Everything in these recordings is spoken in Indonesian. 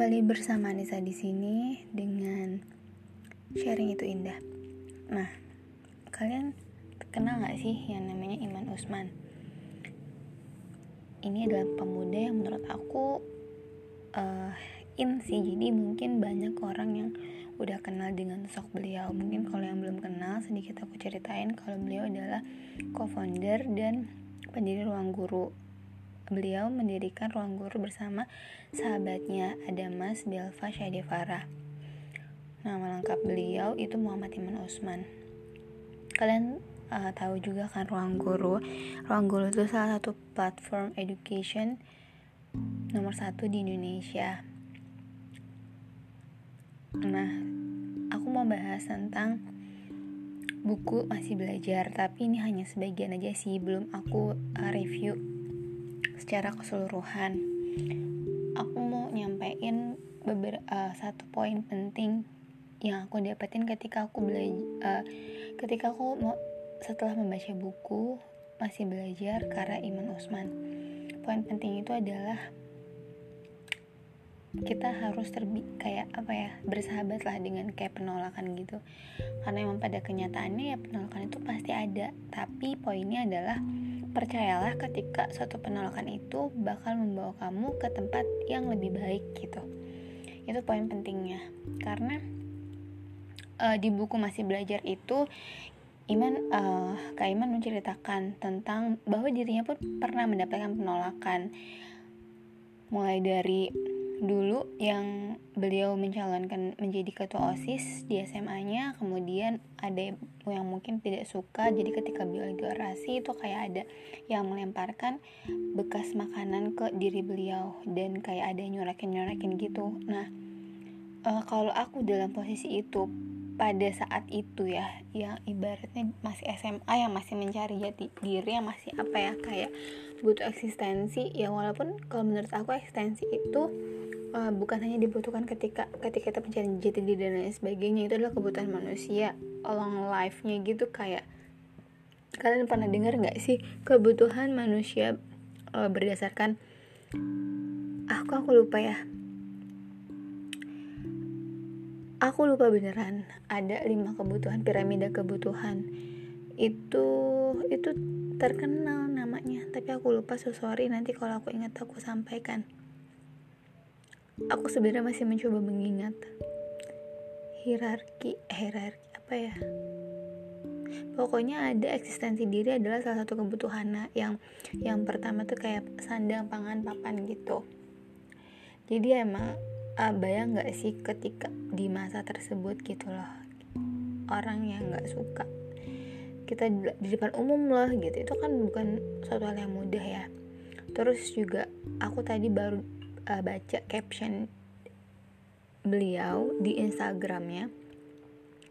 kembali bersama Nisa di sini dengan sharing itu indah. Nah, kalian kenal nggak sih yang namanya Iman Usman? Ini adalah pemuda yang menurut aku uh, in sih. Jadi mungkin banyak orang yang udah kenal dengan sosok beliau. Mungkin kalau yang belum kenal sedikit aku ceritain kalau beliau adalah co-founder dan pendiri Ruang Guru beliau mendirikan ruang guru bersama sahabatnya ada Mas Belva Syadevara. Nama lengkap beliau itu Muhammad Iman Usman. Kalian uh, tahu juga kan ruang guru. Ruang guru itu salah satu platform education nomor satu di Indonesia. Nah, aku mau bahas tentang buku masih belajar, tapi ini hanya sebagian aja sih, belum aku uh, review secara keseluruhan. Aku mau nyampein beberapa uh, satu poin penting yang aku dapetin ketika aku belajar uh, ketika aku mau setelah membaca buku masih belajar karena Iman Usman poin penting itu adalah kita harus terbi kayak apa ya bersahabat lah dengan kayak penolakan gitu. Karena emang pada kenyataannya ya penolakan itu pasti ada. Tapi poinnya adalah percayalah ketika suatu penolakan itu bakal membawa kamu ke tempat yang lebih baik gitu. Itu poin pentingnya. Karena uh, di buku masih belajar itu Iman uh, Kak Iman menceritakan tentang bahwa dirinya pun pernah mendapatkan penolakan. Mulai dari dulu yang beliau mencalonkan menjadi ketua OSIS di SMA-nya kemudian ada yang mungkin tidak suka jadi ketika beliau lagi orasi itu kayak ada yang melemparkan bekas makanan ke diri beliau dan kayak ada nyorakin-nyorakin gitu. Nah uh, kalau aku dalam posisi itu pada saat itu ya yang ibaratnya masih SMA yang masih mencari jati diri yang masih apa ya kayak butuh eksistensi ya walaupun kalau menurut aku eksistensi itu uh, bukan hanya dibutuhkan ketika ketika kita mencari jati diri dan lain sebagainya itu adalah kebutuhan manusia along life-nya gitu kayak kalian pernah dengar nggak sih kebutuhan manusia uh, berdasarkan aku aku lupa ya. Aku lupa beneran ada lima kebutuhan piramida kebutuhan. Itu itu terkenal namanya tapi aku lupa so sorry nanti kalau aku ingat aku sampaikan aku sebenarnya masih mencoba mengingat hierarki hierarki apa ya? Pokoknya ada eksistensi diri adalah salah satu kebutuhan yang yang pertama tuh kayak sandang pangan papan gitu. Jadi emang uh, bayang nggak sih ketika di masa tersebut gitu loh orang yang nggak suka kita di depan umum loh gitu itu kan bukan suatu hal yang mudah ya. Terus juga aku tadi baru uh, baca caption beliau di Instagramnya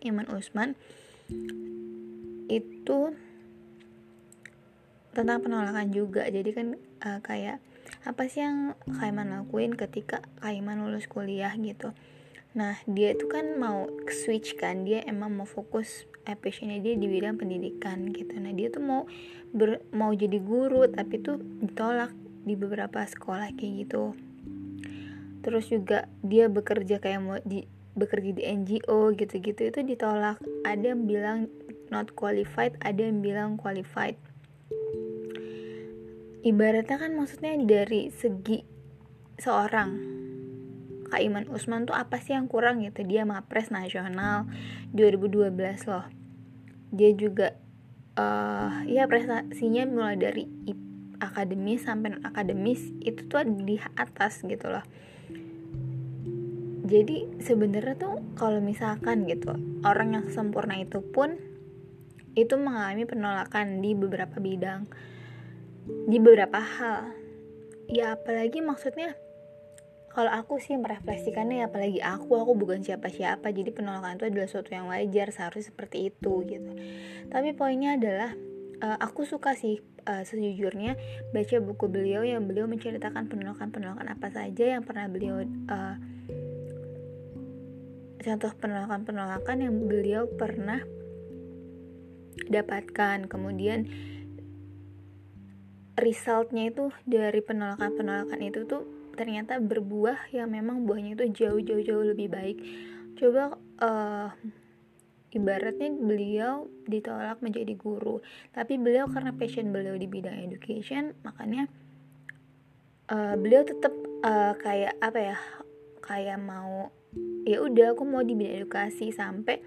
Iman Usman itu tentang penolakan juga. Jadi kan uh, kayak apa sih yang Kaiman lakuin ketika Kaiman lulus kuliah gitu? Nah dia itu kan mau switch kan. Dia emang mau fokus passionnya dia di bidang pendidikan gitu. Nah dia tuh mau ber, mau jadi guru tapi tuh ditolak di beberapa sekolah kayak gitu terus juga dia bekerja kayak mau di bekerja di NGO gitu-gitu itu ditolak. Ada yang bilang not qualified ada yang bilang qualified. Ibaratnya kan maksudnya dari segi seorang Kak Iman Usman tuh apa sih yang kurang gitu? Dia mapres nasional 2012 loh. Dia juga uh, ya prestasinya mulai dari akademis sampai non akademis itu tuh di atas gitu loh jadi sebenarnya tuh kalau misalkan gitu orang yang sempurna itu pun itu mengalami penolakan di beberapa bidang di beberapa hal. Ya apalagi maksudnya kalau aku sih merefleksikannya ya apalagi aku aku bukan siapa-siapa jadi penolakan itu adalah sesuatu yang wajar seharusnya seperti itu gitu. Tapi poinnya adalah uh, aku suka sih uh, sejujurnya baca buku beliau yang beliau menceritakan penolakan-penolakan apa saja yang pernah beliau uh, contoh penolakan-penolakan yang beliau pernah dapatkan. Kemudian resultnya itu dari penolakan-penolakan itu tuh ternyata berbuah yang memang buahnya itu jauh jauh jauh lebih baik. Coba uh, ibaratnya beliau ditolak menjadi guru tapi beliau karena passion beliau di bidang education makanya uh, beliau tetap uh, kayak apa ya kayak mau ya udah aku mau di bidang edukasi sampai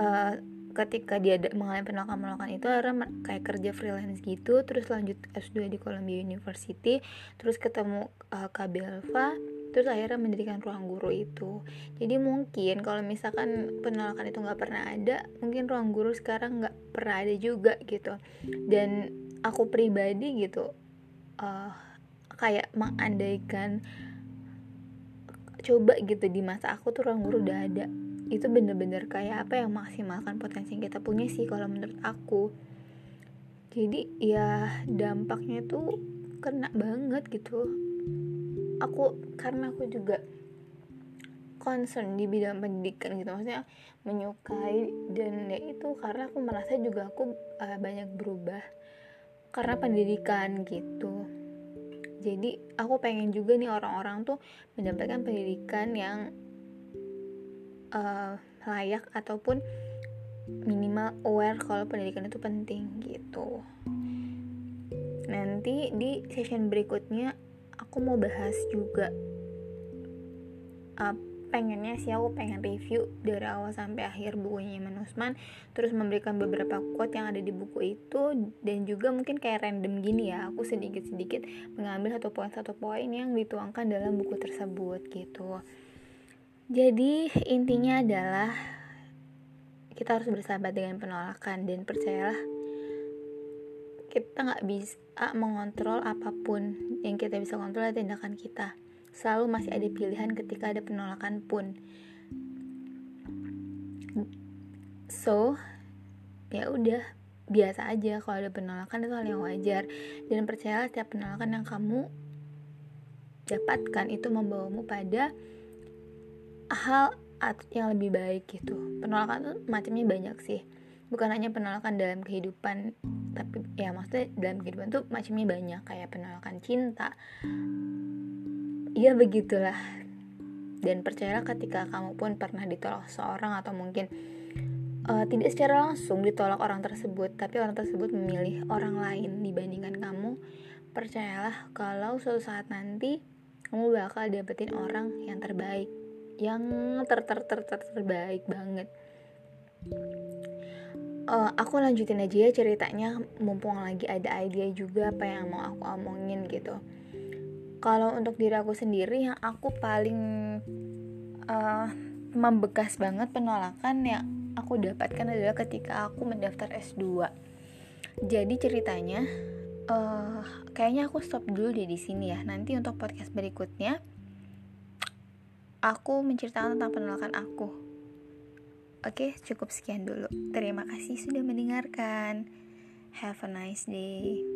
uh, ketika dia mengalami penolakan-penolakan itu akhirnya kayak kerja freelance gitu terus lanjut S2 di Columbia University terus ketemu uh, Kak Belva terus akhirnya mendirikan ruang guru itu. Jadi mungkin kalau misalkan penolakan itu nggak pernah ada mungkin ruang guru sekarang nggak pernah ada juga gitu. Dan aku pribadi gitu uh, kayak mengandaikan coba gitu di masa aku tuh ruang guru udah ada. Itu bener-bener kayak apa yang maksimalkan potensi yang kita punya sih kalau menurut aku. Jadi ya dampaknya tuh kena banget gitu. Aku karena aku juga concern di bidang pendidikan gitu maksudnya menyukai dan ya itu karena aku merasa juga aku uh, banyak berubah karena pendidikan gitu jadi aku pengen juga nih orang-orang tuh mendapatkan pendidikan yang uh, layak ataupun minimal aware kalau pendidikan itu penting gitu. Nanti di session berikutnya aku mau bahas juga uh, pengennya sih aku pengen review dari awal sampai akhir bukunya Iman Usman terus memberikan beberapa quote yang ada di buku itu dan juga mungkin kayak random gini ya aku sedikit-sedikit mengambil satu poin satu poin yang dituangkan dalam buku tersebut gitu. Jadi intinya adalah kita harus bersahabat dengan penolakan dan percayalah kita nggak bisa mengontrol apa pun yang kita bisa kontrol adalah tindakan kita selalu masih ada pilihan ketika ada penolakan pun. So ya udah biasa aja kalau ada penolakan itu hal yang wajar. Dan percayalah setiap penolakan yang kamu dapatkan itu membawamu pada hal yang lebih baik gitu. Penolakan tuh macamnya banyak sih. Bukan hanya penolakan dalam kehidupan tapi ya maksudnya dalam kehidupan tuh macamnya banyak. Kayak penolakan cinta ya begitulah. Dan percayalah ketika kamu pun pernah ditolak seorang atau mungkin uh, tidak secara langsung ditolak orang tersebut tapi orang tersebut memilih orang lain dibandingkan kamu percayalah kalau suatu saat nanti kamu bakal dapetin orang yang terbaik yang ter ter ter, ter terbaik banget. Uh, aku lanjutin aja ya ceritanya mumpung lagi ada ide juga apa yang mau aku omongin gitu kalau untuk diri aku sendiri yang aku paling uh, membekas banget penolakan yang aku dapatkan adalah ketika aku mendaftar S2 jadi ceritanya uh, kayaknya aku stop dulu deh di sini ya nanti untuk podcast berikutnya aku menceritakan tentang penolakan aku. Oke, cukup sekian dulu. Terima kasih sudah mendengarkan. Have a nice day.